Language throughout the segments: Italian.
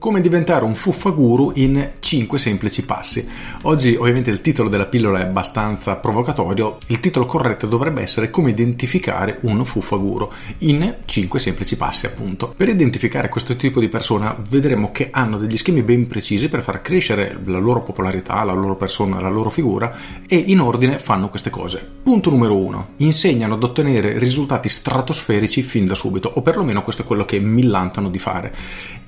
Come diventare un fuffaguru in 5 semplici passi. Oggi ovviamente il titolo della pillola è abbastanza provocatorio, il titolo corretto dovrebbe essere come identificare un fuffaguru in 5 semplici passi appunto. Per identificare questo tipo di persona vedremo che hanno degli schemi ben precisi per far crescere la loro popolarità, la loro persona, la loro figura e in ordine fanno queste cose. Punto numero 1. Insegnano ad ottenere risultati stratosferici fin da subito o perlomeno questo è quello che millantano di fare.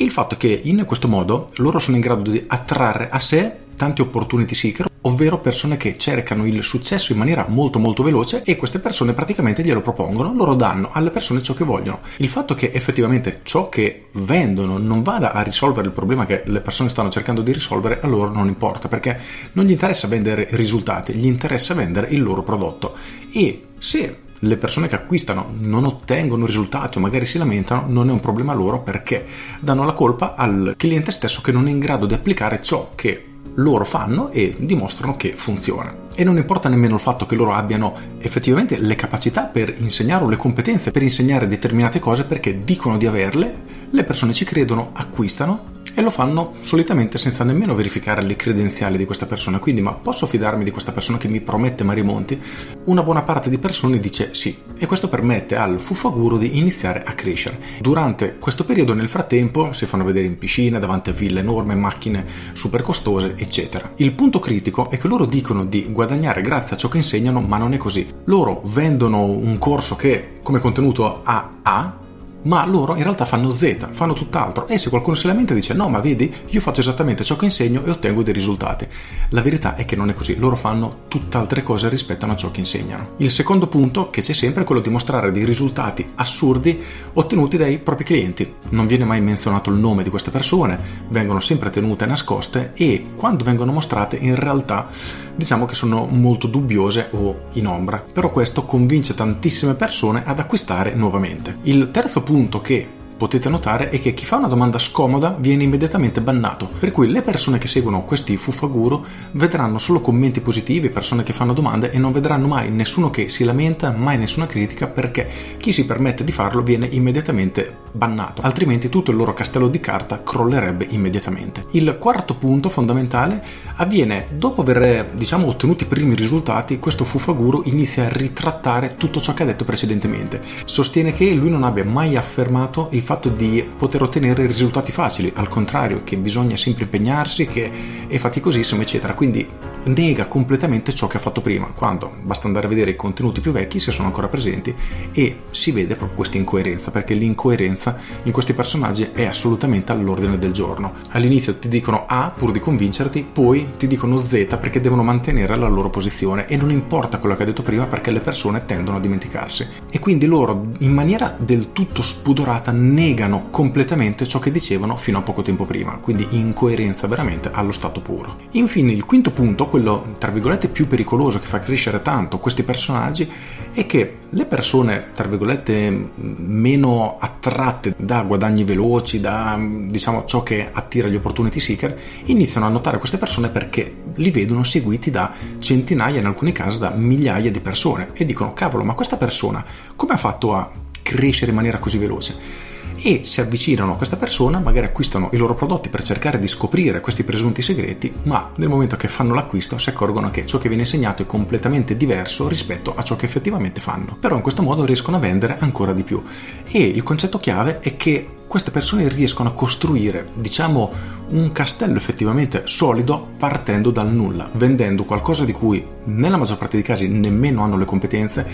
Il fatto che in in questo modo loro sono in grado di attrarre a sé tanti opportunity seeker, ovvero persone che cercano il successo in maniera molto molto veloce e queste persone praticamente glielo propongono, loro danno alle persone ciò che vogliono. Il fatto che effettivamente ciò che vendono non vada a risolvere il problema che le persone stanno cercando di risolvere, a loro non importa perché non gli interessa vendere risultati, gli interessa vendere il loro prodotto. E se le persone che acquistano non ottengono risultati o magari si lamentano, non è un problema loro perché danno la colpa al cliente stesso che non è in grado di applicare ciò che loro fanno e dimostrano che funziona. E non importa nemmeno il fatto che loro abbiano effettivamente le capacità per insegnare o le competenze per insegnare determinate cose perché dicono di averle, le persone ci credono, acquistano e lo fanno solitamente senza nemmeno verificare le credenziali di questa persona. Quindi, ma posso fidarmi di questa persona che mi promette mari monti? Una buona parte di persone dice sì, e questo permette al fuffaguru di iniziare a crescere. Durante questo periodo, nel frattempo, si fanno vedere in piscina, davanti a ville enormi, macchine super costose, eccetera. Il punto critico è che loro dicono di guadagnare grazie a ciò che insegnano, ma non è così. Loro vendono un corso che come contenuto ha A ma loro in realtà fanno Z, fanno tutt'altro e se qualcuno si lamenta dice no ma vedi io faccio esattamente ciò che insegno e ottengo dei risultati. La verità è che non è così, loro fanno tutt'altre cose rispetto a ciò che insegnano. Il secondo punto che c'è sempre è quello di mostrare dei risultati assurdi ottenuti dai propri clienti. Non viene mai menzionato il nome di queste persone, vengono sempre tenute nascoste e quando vengono mostrate in realtà diciamo che sono molto dubbiose o in ombra, però questo convince tantissime persone ad acquistare nuovamente. Il terzo punto che potete notare è che chi fa una domanda scomoda viene immediatamente bannato, per cui le persone che seguono questi fuffaguru vedranno solo commenti positivi, persone che fanno domande e non vedranno mai nessuno che si lamenta, mai nessuna critica perché chi si permette di farlo viene immediatamente bannato, altrimenti tutto il loro castello di carta crollerebbe immediatamente. Il quarto punto fondamentale avviene dopo aver diciamo ottenuto i primi risultati, questo fuffaguru inizia a ritrattare tutto ciò che ha detto precedentemente. Sostiene che lui non abbia mai affermato il fatto di poter ottenere risultati facili, al contrario, che bisogna sempre impegnarsi, che è faticosissimo, eccetera. Quindi nega completamente ciò che ha fatto prima, quando basta andare a vedere i contenuti più vecchi se sono ancora presenti e si vede proprio questa incoerenza, perché l'incoerenza in questi personaggi è assolutamente all'ordine del giorno. All'inizio ti dicono A pur di convincerti, poi ti dicono Z perché devono mantenere la loro posizione e non importa quello che ha detto prima perché le persone tendono a dimenticarsi. E quindi loro in maniera del tutto spudorata negano completamente ciò che dicevano fino a poco tempo prima, quindi incoerenza veramente allo stato puro. Infine il quinto punto, quello tra virgolette più pericoloso che fa crescere tanto questi personaggi, è che le persone tra virgolette meno attratte da guadagni veloci, da diciamo ciò che attira gli opportunity seeker, iniziano a notare queste persone perché li vedono seguiti da centinaia, in alcuni casi da migliaia di persone e dicono cavolo, ma questa persona come ha fatto a crescere in maniera così veloce? E si avvicinano a questa persona, magari acquistano i loro prodotti per cercare di scoprire questi presunti segreti, ma nel momento che fanno l'acquisto si accorgono che ciò che viene insegnato è completamente diverso rispetto a ciò che effettivamente fanno. Però in questo modo riescono a vendere ancora di più. E il concetto chiave è che queste persone riescono a costruire, diciamo, un castello effettivamente solido partendo dal nulla, vendendo qualcosa di cui nella maggior parte dei casi nemmeno hanno le competenze,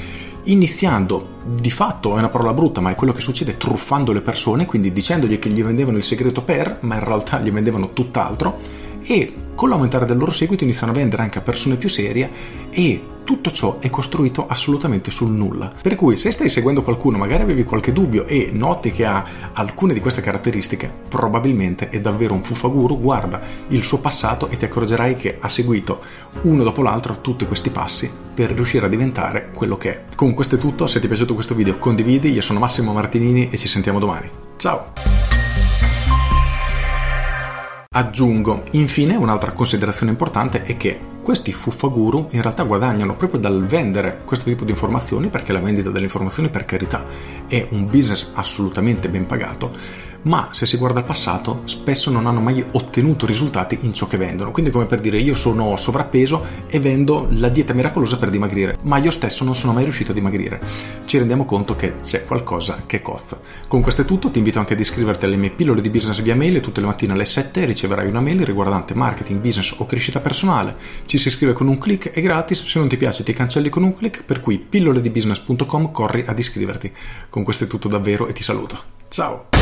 iniziando di fatto è una parola brutta, ma è quello che succede truffando le persone, quindi dicendogli che gli vendevano il segreto per, ma in realtà gli vendevano tutt'altro e con l'aumentare del loro seguito iniziano a vendere anche a persone più serie e tutto ciò è costruito assolutamente sul nulla. Per cui se stai seguendo qualcuno, magari avevi qualche dubbio e noti che ha alcune di queste caratteristiche, probabilmente è davvero un fuffaguru, guarda il suo passato e ti accorgerai che ha seguito uno dopo l'altro tutti questi passi per riuscire a diventare quello che è. Con questo è tutto, se ti è piaciuto questo video condividi, io sono Massimo Martinini e ci sentiamo domani. Ciao! Aggiungo infine un'altra considerazione importante è che questi fuffaguru in realtà guadagnano proprio dal vendere questo tipo di informazioni, perché la vendita delle informazioni, per carità, è un business assolutamente ben pagato ma se si guarda al passato spesso non hanno mai ottenuto risultati in ciò che vendono. Quindi come per dire io sono sovrappeso e vendo la dieta miracolosa per dimagrire, ma io stesso non sono mai riuscito a dimagrire. Ci rendiamo conto che c'è qualcosa che cozza. Con questo è tutto, ti invito anche ad iscriverti alle mie pillole di business via mail tutte le mattine alle 7 riceverai una mail riguardante marketing, business o crescita personale. Ci si iscrive con un clic, è gratis, se non ti piace ti cancelli con un clic, per cui pilloledibusiness.com corri ad iscriverti. Con questo è tutto davvero e ti saluto. Ciao!